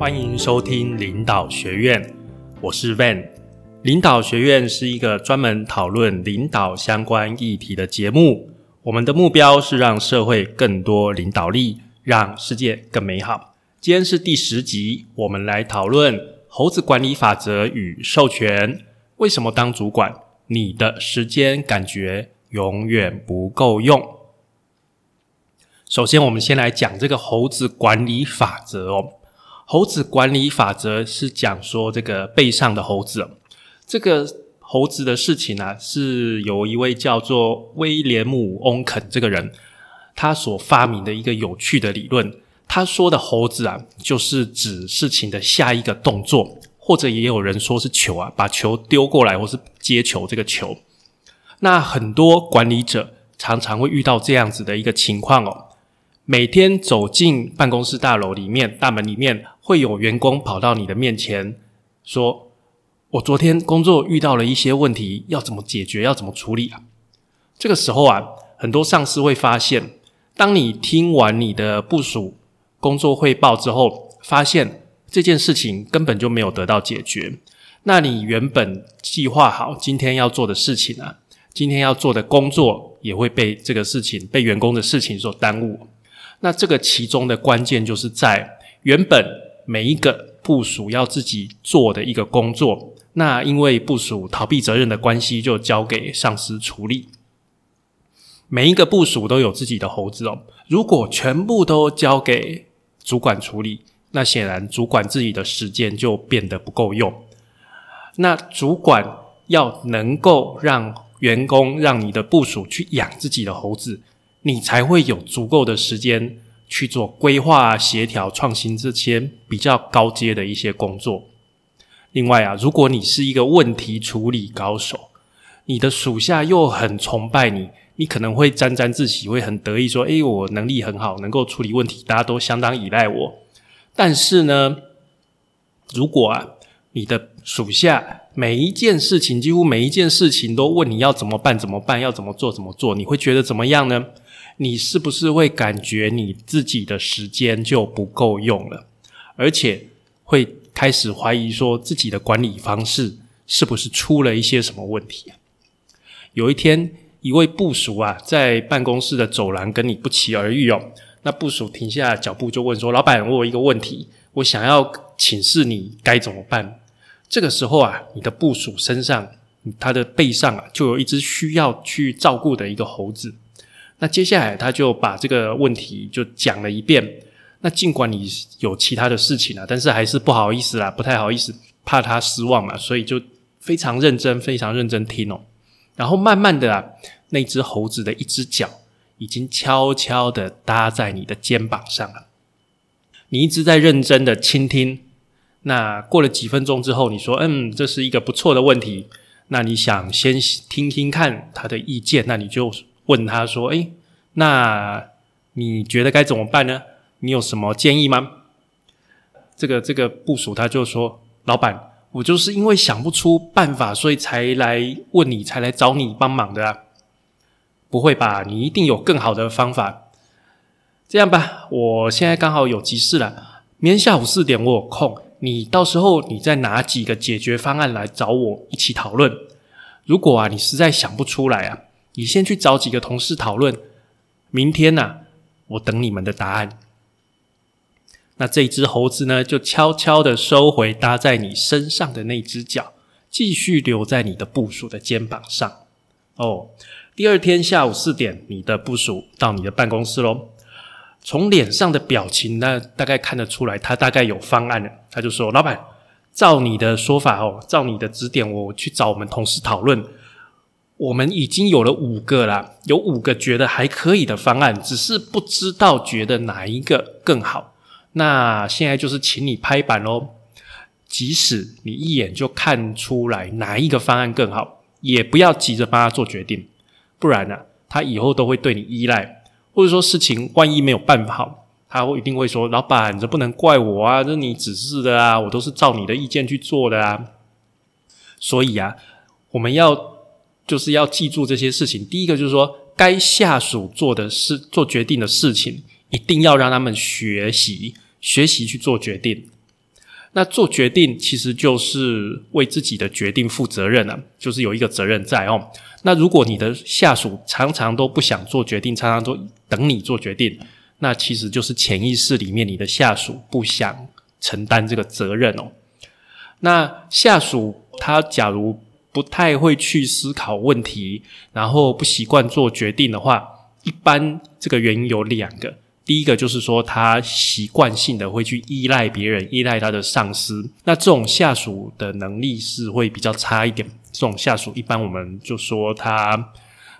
欢迎收听领导学院，我是 Van。领导学院是一个专门讨论领导相关议题的节目。我们的目标是让社会更多领导力，让世界更美好。今天是第十集，我们来讨论猴子管理法则与授权。为什么当主管，你的时间感觉永远不够用？首先，我们先来讲这个猴子管理法则哦。猴子管理法则是讲说这个背上的猴子，这个猴子的事情呢，是有一位叫做威廉姆·翁肯这个人，他所发明的一个有趣的理论。他说的猴子啊，就是指事情的下一个动作，或者也有人说是球啊，把球丢过来或是接球这个球。那很多管理者常常会遇到这样子的一个情况哦。每天走进办公室大楼里面，大门里面会有员工跑到你的面前，说：“我昨天工作遇到了一些问题，要怎么解决？要怎么处理啊？”这个时候啊，很多上司会发现，当你听完你的部署工作汇报之后，发现这件事情根本就没有得到解决，那你原本计划好今天要做的事情啊，今天要做的工作也会被这个事情、被员工的事情所耽误。那这个其中的关键就是在原本每一个部署要自己做的一个工作，那因为部署逃避责任的关系，就交给上司处理。每一个部署都有自己的猴子哦。如果全部都交给主管处理，那显然主管自己的时间就变得不够用。那主管要能够让员工、让你的部署去养自己的猴子。你才会有足够的时间去做规划、协调、创新这些比较高阶的一些工作。另外啊，如果你是一个问题处理高手，你的属下又很崇拜你，你可能会沾沾自喜，会很得意说：“诶，我能力很好，能够处理问题，大家都相当依赖我。”但是呢，如果啊，你的属下每一件事情，几乎每一件事情都问你要怎么办、怎么办、要怎么做、怎么做，你会觉得怎么样呢？你是不是会感觉你自己的时间就不够用了，而且会开始怀疑说自己的管理方式是不是出了一些什么问题？有一天，一位部属啊，在办公室的走廊跟你不期而遇哦。那部属停下脚步就问说：“老板，我有一个问题，我想要请示你该怎么办？”这个时候啊，你的部属身上，他的背上啊，就有一只需要去照顾的一个猴子。那接下来他就把这个问题就讲了一遍。那尽管你有其他的事情啊，但是还是不好意思啦，不太好意思，怕他失望嘛，所以就非常认真、非常认真听哦。然后慢慢的啊，那只猴子的一只脚已经悄悄的搭在你的肩膀上了。你一直在认真的倾听。那过了几分钟之后，你说：“嗯，这是一个不错的问题。”那你想先听听看他的意见，那你就。问他说：“哎，那你觉得该怎么办呢？你有什么建议吗？”这个这个部署他就说：“老板，我就是因为想不出办法，所以才来问你，才来找你帮忙的啊。”不会吧？你一定有更好的方法。这样吧，我现在刚好有急事了，明天下午四点我有空，你到时候你再拿几个解决方案来找我一起讨论。如果啊，你实在想不出来啊。你先去找几个同事讨论，明天呐，我等你们的答案。那这只猴子呢，就悄悄的收回搭在你身上的那只脚，继续留在你的部署的肩膀上。哦，第二天下午四点，你的部署到你的办公室喽。从脸上的表情呢，大概看得出来，他大概有方案了。他就说：“老板，照你的说法哦，照你的指点，我去找我们同事讨论。”我们已经有了五个了，有五个觉得还可以的方案，只是不知道觉得哪一个更好。那现在就是请你拍板喽。即使你一眼就看出来哪一个方案更好，也不要急着帮他做决定，不然呢，他以后都会对你依赖，或者说事情万一没有办好，他会一定会说：“老板，这不能怪我啊，这你指示的啊，我都是照你的意见去做的啊。”所以啊，我们要。就是要记住这些事情。第一个就是说，该下属做的事、做决定的事情，一定要让他们学习、学习去做决定。那做决定其实就是为自己的决定负责任啊，就是有一个责任在哦。那如果你的下属常常都不想做决定，常常都等你做决定，那其实就是潜意识里面你的下属不想承担这个责任哦。那下属他假如不太会去思考问题，然后不习惯做决定的话，一般这个原因有两个。第一个就是说，他习惯性的会去依赖别人，依赖他的上司。那这种下属的能力是会比较差一点。这种下属一般我们就说他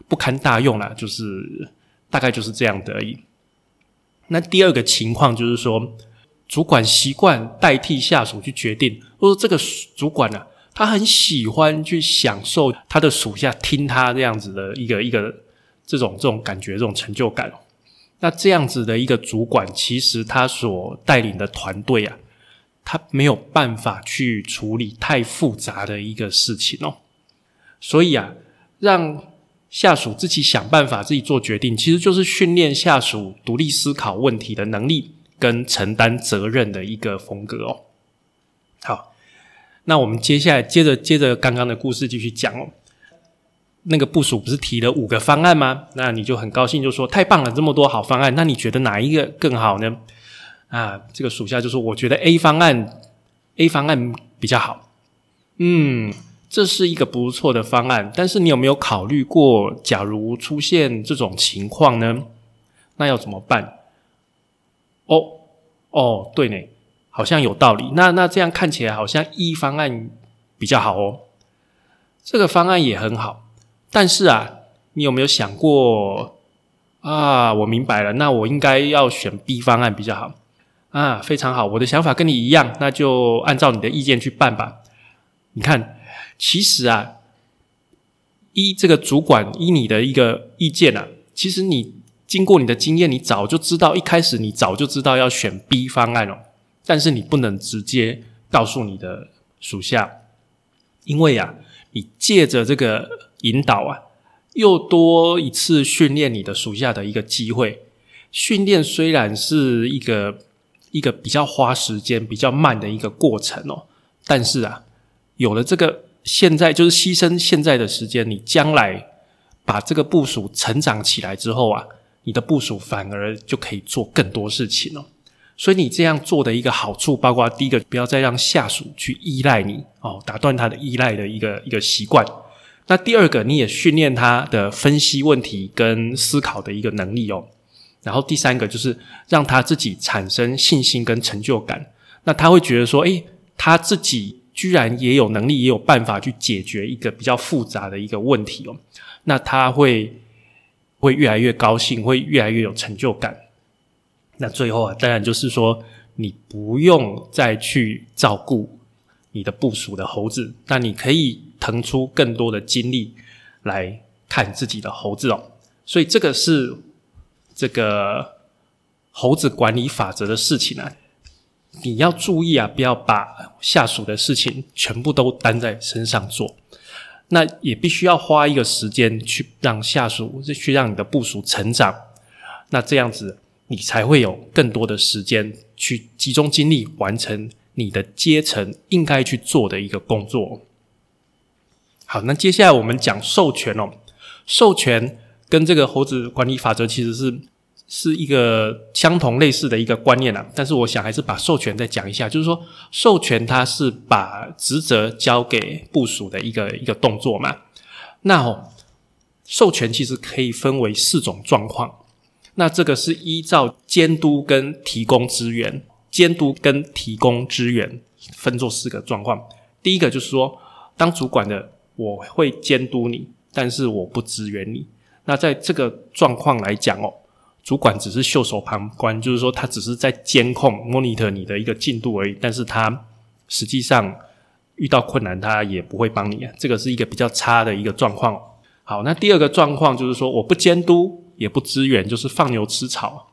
不堪大用啦，就是大概就是这样的而已。那第二个情况就是说，主管习惯代替下属去决定，或者说这个主管呢，他很喜欢去享受他的属下听他这样子的一个一个这种这种感觉，这种成就感。那这样子的一个主管，其实他所带领的团队啊，他没有办法去处理太复杂的一个事情哦。所以啊，让下属自己想办法，自己做决定，其实就是训练下属独立思考问题的能力跟承担责任的一个风格哦。好，那我们接下来接着接着刚刚的故事继续讲哦。那个部署不是提了五个方案吗？那你就很高兴，就说太棒了，这么多好方案，那你觉得哪一个更好呢？啊，这个属下就说，我觉得 A 方案，A 方案比较好。嗯，这是一个不错的方案，但是你有没有考虑过，假如出现这种情况呢？那要怎么办？哦，哦，对呢，好像有道理。那那这样看起来好像 E 方案比较好哦，这个方案也很好。但是啊，你有没有想过啊？我明白了，那我应该要选 B 方案比较好啊。非常好，我的想法跟你一样，那就按照你的意见去办吧。你看，其实啊，依这个主管依你的一个意见啊，其实你经过你的经验，你早就知道，一开始你早就知道要选 B 方案了。但是你不能直接告诉你的属下，因为啊，你借着这个。引导啊，又多一次训练你的属下的一个机会。训练虽然是一个一个比较花时间、比较慢的一个过程哦，但是啊，有了这个现在就是牺牲现在的时间，你将来把这个部署成长起来之后啊，你的部署反而就可以做更多事情了。所以你这样做的一个好处，包括第一个，不要再让下属去依赖你哦，打断他的依赖的一个一个习惯。那第二个，你也训练他的分析问题跟思考的一个能力哦。然后第三个就是让他自己产生信心跟成就感。那他会觉得说，诶，他自己居然也有能力，也有办法去解决一个比较复杂的一个问题哦。那他会会越来越高兴，会越来越有成就感。那最后啊，当然就是说，你不用再去照顾你的部属的猴子，那你可以。腾出更多的精力来看自己的猴子哦，所以这个是这个猴子管理法则的事情啊，你要注意啊，不要把下属的事情全部都担在身上做，那也必须要花一个时间去让下属去让你的部署成长，那这样子你才会有更多的时间去集中精力完成你的阶层应该去做的一个工作。好，那接下来我们讲授权哦。授权跟这个猴子管理法则其实是是一个相同类似的一个观念啊。但是我想还是把授权再讲一下，就是说授权它是把职责交给部署的一个一个动作嘛。那哦，授权其实可以分为四种状况。那这个是依照监督跟提供资源，监督跟提供资源分作四个状况。第一个就是说，当主管的。我会监督你，但是我不支援你。那在这个状况来讲哦，主管只是袖手旁观，就是说他只是在监控、monitor 你的一个进度而已。但是他实际上遇到困难，他也不会帮你。这个是一个比较差的一个状况。好，那第二个状况就是说，我不监督，也不支援，就是放牛吃草。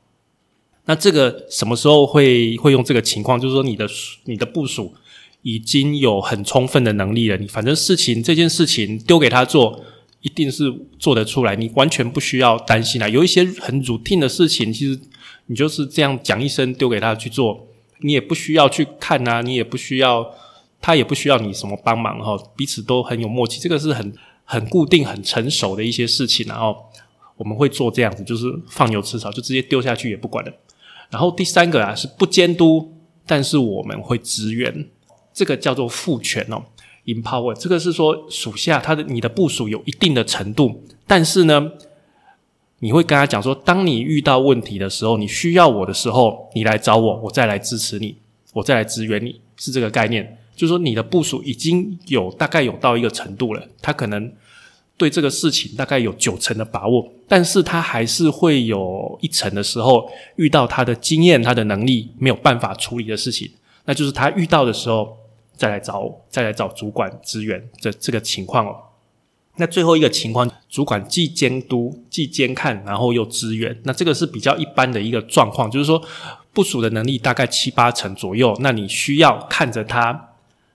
那这个什么时候会会用这个情况？就是说，你的你的部署。已经有很充分的能力了，你反正事情这件事情丢给他做，一定是做得出来，你完全不需要担心啊。有一些很 routine 的事情，其实你就是这样讲一声丢给他去做，你也不需要去看啊，你也不需要，他也不需要你什么帮忙哈，彼此都很有默契，这个是很很固定、很成熟的一些事情，然后我们会做这样子，就是放牛吃草，就直接丢下去也不管了。然后第三个啊是不监督，但是我们会支援，这个叫做赋权哦，empower，这个是说属下他的你的部署有一定的程度，但是呢。你会跟他讲说，当你遇到问题的时候，你需要我的时候，你来找我，我再来支持你，我再来支援你，是这个概念。就是说，你的部署已经有大概有到一个程度了，他可能对这个事情大概有九成的把握，但是他还是会有一成的时候遇到他的经验、他的能力没有办法处理的事情，那就是他遇到的时候再来找我，再来找主管支援这这个情况哦。那最后一个情况，主管既监督、既监看，然后又支援，那这个是比较一般的一个状况，就是说部署的能力大概七八成左右，那你需要看着他，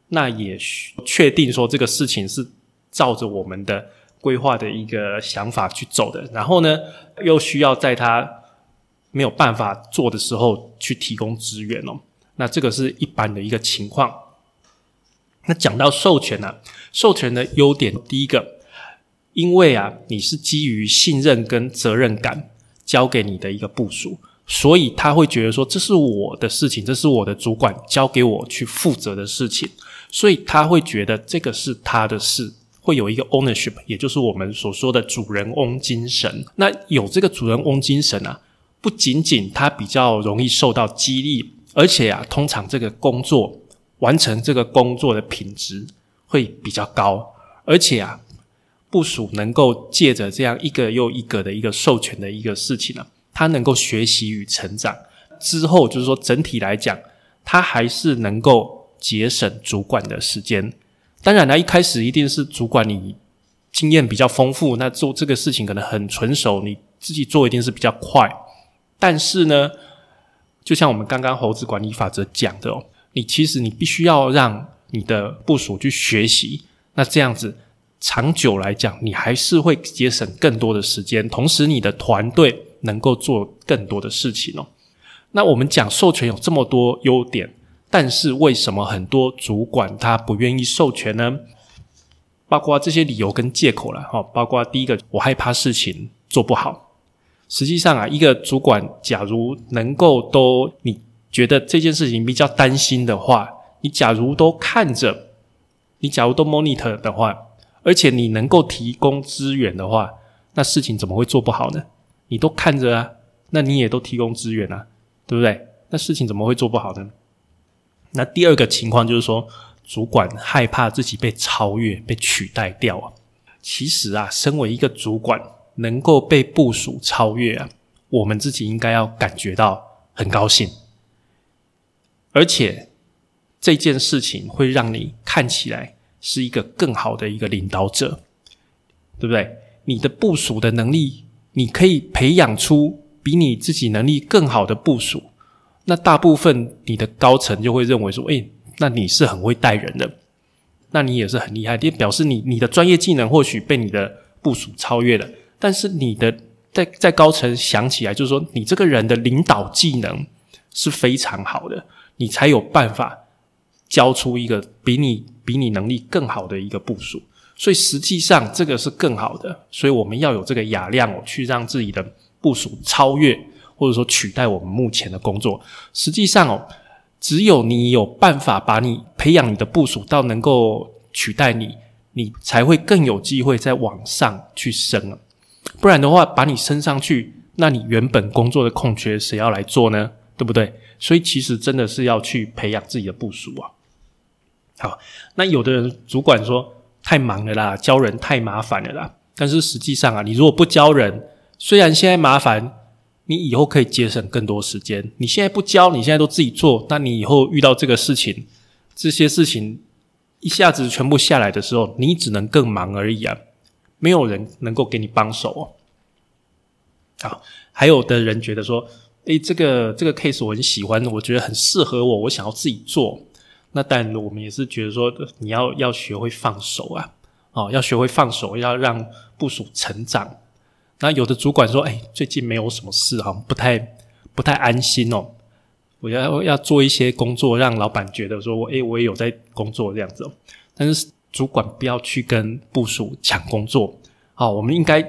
那也确定说这个事情是照着我们的规划的一个想法去走的，然后呢，又需要在他没有办法做的时候去提供支援哦，那这个是一般的一个情况。那讲到授权呢，授权的优点，第一个。因为啊，你是基于信任跟责任感交给你的一个部署，所以他会觉得说这是我的事情，这是我的主管交给我去负责的事情，所以他会觉得这个是他的事，会有一个 ownership，也就是我们所说的主人翁精神。那有这个主人翁精神啊，不仅仅他比较容易受到激励，而且啊，通常这个工作完成这个工作的品质会比较高，而且啊。部署能够借着这样一个又一个的一个授权的一个事情呢，他能够学习与成长之后，就是说整体来讲，他还是能够节省主管的时间。当然呢，一开始一定是主管你经验比较丰富，那做这个事情可能很纯熟，你自己做一定是比较快。但是呢，就像我们刚刚猴子管理法则讲的哦，你其实你必须要让你的部署去学习，那这样子。长久来讲，你还是会节省更多的时间，同时你的团队能够做更多的事情哦。那我们讲授权有这么多优点，但是为什么很多主管他不愿意授权呢？包括这些理由跟借口了哈。包括第一个，我害怕事情做不好。实际上啊，一个主管假如能够都你觉得这件事情比较担心的话，你假如都看着，你假如都 monitor 的话。而且你能够提供资源的话，那事情怎么会做不好呢？你都看着啊，那你也都提供资源啊，对不对？那事情怎么会做不好呢？那第二个情况就是说，主管害怕自己被超越、被取代掉啊。其实啊，身为一个主管，能够被部署超越啊，我们自己应该要感觉到很高兴，而且这件事情会让你看起来。是一个更好的一个领导者，对不对？你的部署的能力，你可以培养出比你自己能力更好的部署。那大部分你的高层就会认为说：“诶，那你是很会带人的，那你也是很厉害。”也表示你你的专业技能或许被你的部署超越了，但是你的在在高层想起来，就是说你这个人的领导技能是非常好的，你才有办法。交出一个比你比你能力更好的一个部署，所以实际上这个是更好的，所以我们要有这个雅量哦，去让自己的部署超越或者说取代我们目前的工作。实际上哦，只有你有办法把你培养你的部署到能够取代你，你才会更有机会在往上去升啊。不然的话，把你升上去，那你原本工作的空缺谁要来做呢？对不对？所以其实真的是要去培养自己的部署啊。好，那有的人主管说太忙了啦，教人太麻烦了啦。但是实际上啊，你如果不教人，虽然现在麻烦，你以后可以节省更多时间。你现在不教，你现在都自己做，那你以后遇到这个事情，这些事情一下子全部下来的时候，你只能更忙而已啊，没有人能够给你帮手哦。好，还有的人觉得说，诶，这个这个 case 我很喜欢，我觉得很适合我，我想要自己做。那但我们也是觉得说，你要要学会放手啊，哦，要学会放手，要让部署成长。那有的主管说，哎，最近没有什么事哈，不太不太安心哦。我要要做一些工作，让老板觉得说我诶，我也有在工作这样子。但是主管不要去跟部署抢工作。好，我们应该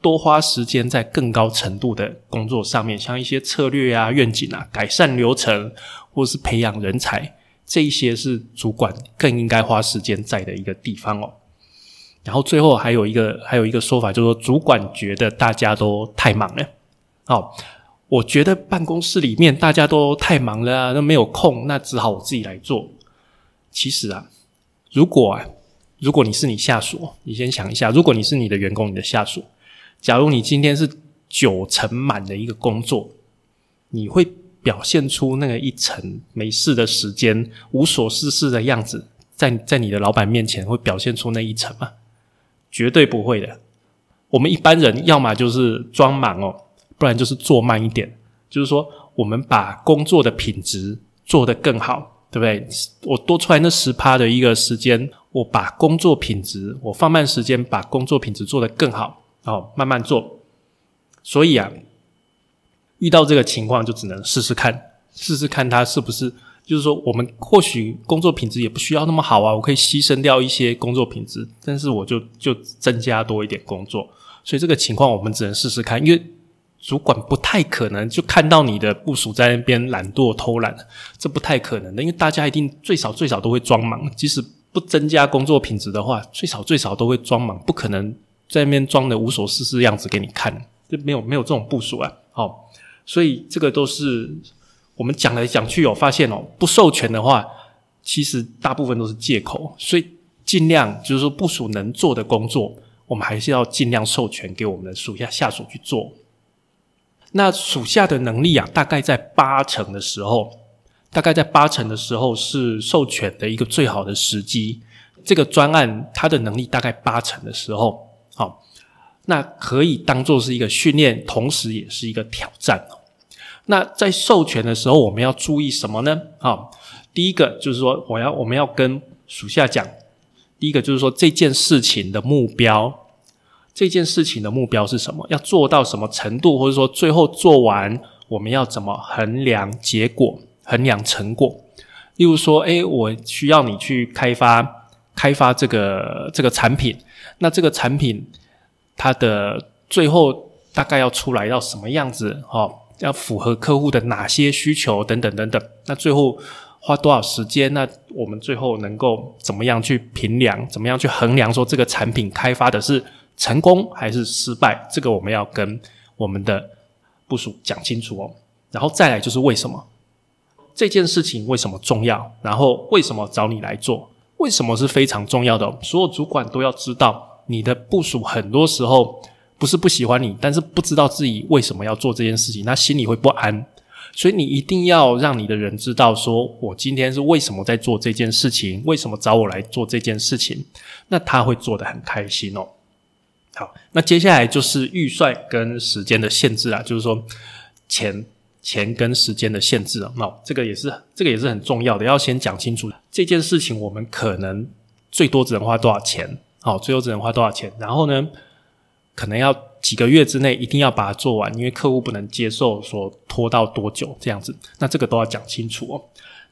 多花时间在更高程度的工作上面，像一些策略啊、愿景啊、改善流程，或是培养人才，这一些是主管更应该花时间在的一个地方哦。然后最后还有一个还有一个说法，就是说主管觉得大家都太忙了。好，我觉得办公室里面大家都太忙了啊，都没有空，那只好我自己来做。其实啊，如果啊。如果你是你下属，你先想一下，如果你是你的员工，你的下属，假如你今天是九成满的一个工作，你会表现出那个一成没事的时间、无所事事的样子，在在你的老板面前会表现出那一成吗？绝对不会的。我们一般人要么就是装忙哦，不然就是做慢一点，就是说我们把工作的品质做得更好。对不对？我多出来那十趴的一个时间，我把工作品质，我放慢时间，把工作品质做得更好，哦，慢慢做。所以啊，遇到这个情况就只能试试看，试试看它是不是，就是说，我们或许工作品质也不需要那么好啊，我可以牺牲掉一些工作品质，但是我就就增加多一点工作。所以这个情况我们只能试试看，因为。主管不太可能就看到你的部署在那边懒惰偷懒，这不太可能的，因为大家一定最少最少都会装忙，即使不增加工作品质的话，最少最少都会装忙，不可能在那边装的无所事事样子给你看，就没有没有这种部署啊。好，所以这个都是我们讲来讲去有发现哦，不授权的话，其实大部分都是借口，所以尽量就是说部署能做的工作，我们还是要尽量授权给我们的属下下属去做。那属下的能力啊，大概在八成的时候，大概在八成的时候是授权的一个最好的时机。这个专案它的能力大概八成的时候，好，那可以当做是一个训练，同时也是一个挑战。那在授权的时候，我们要注意什么呢？好，第一个就是说，我要我们要跟属下讲，第一个就是说这件事情的目标。这件事情的目标是什么？要做到什么程度？或者说最后做完，我们要怎么衡量结果、衡量成果？例如说，诶，我需要你去开发开发这个这个产品，那这个产品它的最后大概要出来到什么样子？哦，要符合客户的哪些需求等等等等？那最后花多少时间？那我们最后能够怎么样去评量？怎么样去衡量？说这个产品开发的是？成功还是失败？这个我们要跟我们的部署讲清楚哦。然后再来就是为什么这件事情为什么重要？然后为什么找你来做？为什么是非常重要的？所有主管都要知道，你的部署很多时候不是不喜欢你，但是不知道自己为什么要做这件事情，他心里会不安。所以你一定要让你的人知道，说我今天是为什么在做这件事情，为什么找我来做这件事情，那他会做得很开心哦。好，那接下来就是预算跟时间的限制啊，就是说钱钱跟时间的限制啊。那这个也是这个也是很重要的，要先讲清楚这件事情，我们可能最多只能花多少钱？好，最多只能花多少钱？然后呢，可能要几个月之内一定要把它做完，因为客户不能接受说拖到多久这样子。那这个都要讲清楚哦。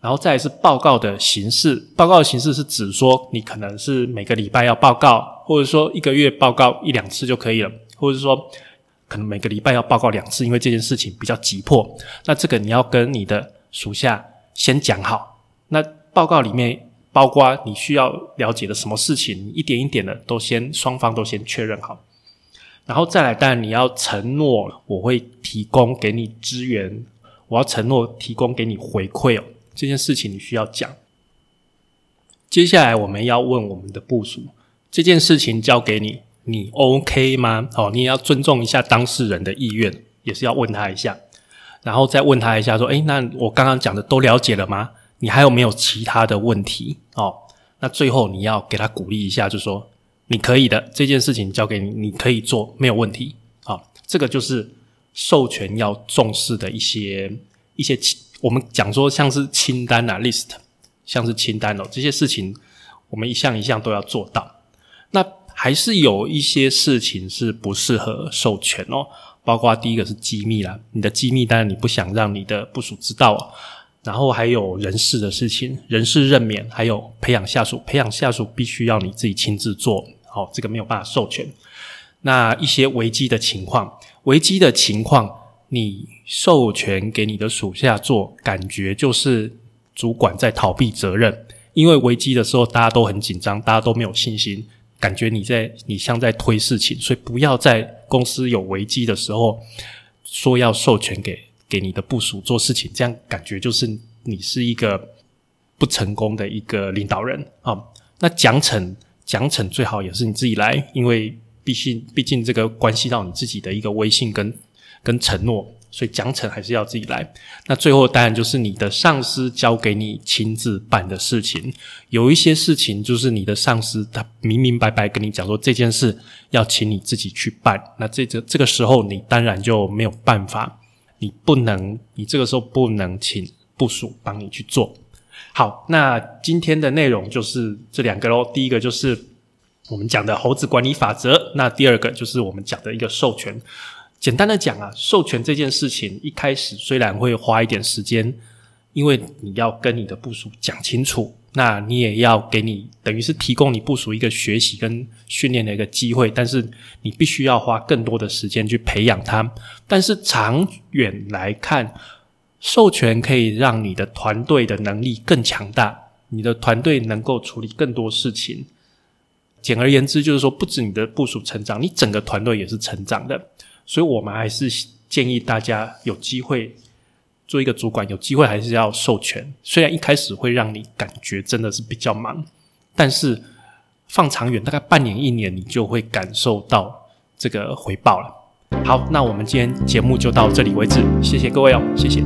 然后再是报告的形式，报告的形式是指说你可能是每个礼拜要报告，或者说一个月报告一两次就可以了，或者说可能每个礼拜要报告两次，因为这件事情比较急迫。那这个你要跟你的属下先讲好。那报告里面包括你需要了解的什么事情，一点一点的都先双方都先确认好。然后再来，当然你要承诺我会提供给你资源，我要承诺提供给你回馈哦。这件事情你需要讲。接下来我们要问我们的部署，这件事情交给你，你 OK 吗？哦，你也要尊重一下当事人的意愿，也是要问他一下，然后再问他一下，说：“诶，那我刚刚讲的都了解了吗？你还有没有其他的问题？”哦，那最后你要给他鼓励一下，就说：“你可以的，这件事情交给你，你可以做，没有问题。”好，这个就是授权要重视的一些一些。我们讲说像是清单啊，list，像是清单哦，这些事情我们一项一项都要做到。那还是有一些事情是不适合授权哦，包括第一个是机密啦，你的机密当然你不想让你的部署知道，然后还有人事的事情，人事任免，还有培养下属，培养下属必须要你自己亲自做，哦，这个没有办法授权。那一些危机的情况，危机的情况，你授权给你的属下做，感觉就是主管在逃避责任，因为危机的时候大家都很紧张，大家都没有信心，感觉你在你像在推事情，所以不要在公司有危机的时候说要授权给。给你的部署做事情，这样感觉就是你是一个不成功的一个领导人啊。那奖惩奖惩最好也是你自己来，因为毕竟毕竟这个关系到你自己的一个威信跟跟承诺，所以奖惩还是要自己来。那最后当然就是你的上司交给你亲自办的事情，有一些事情就是你的上司他明明白白跟你讲说这件事要请你自己去办，那这这这个时候你当然就没有办法。你不能，你这个时候不能请部署帮你去做。好，那今天的内容就是这两个喽。第一个就是我们讲的猴子管理法则，那第二个就是我们讲的一个授权。简单的讲啊，授权这件事情一开始虽然会花一点时间，因为你要跟你的部署讲清楚。那你也要给你，等于是提供你部署一个学习跟训练的一个机会，但是你必须要花更多的时间去培养他。但是长远来看，授权可以让你的团队的能力更强大，你的团队能够处理更多事情。简而言之，就是说，不止你的部署成长，你整个团队也是成长的。所以我们还是建议大家有机会。做一个主管，有机会还是要授权。虽然一开始会让你感觉真的是比较忙，但是放长远，大概半年一年，你就会感受到这个回报了。好，那我们今天节目就到这里为止，谢谢各位哦，谢谢。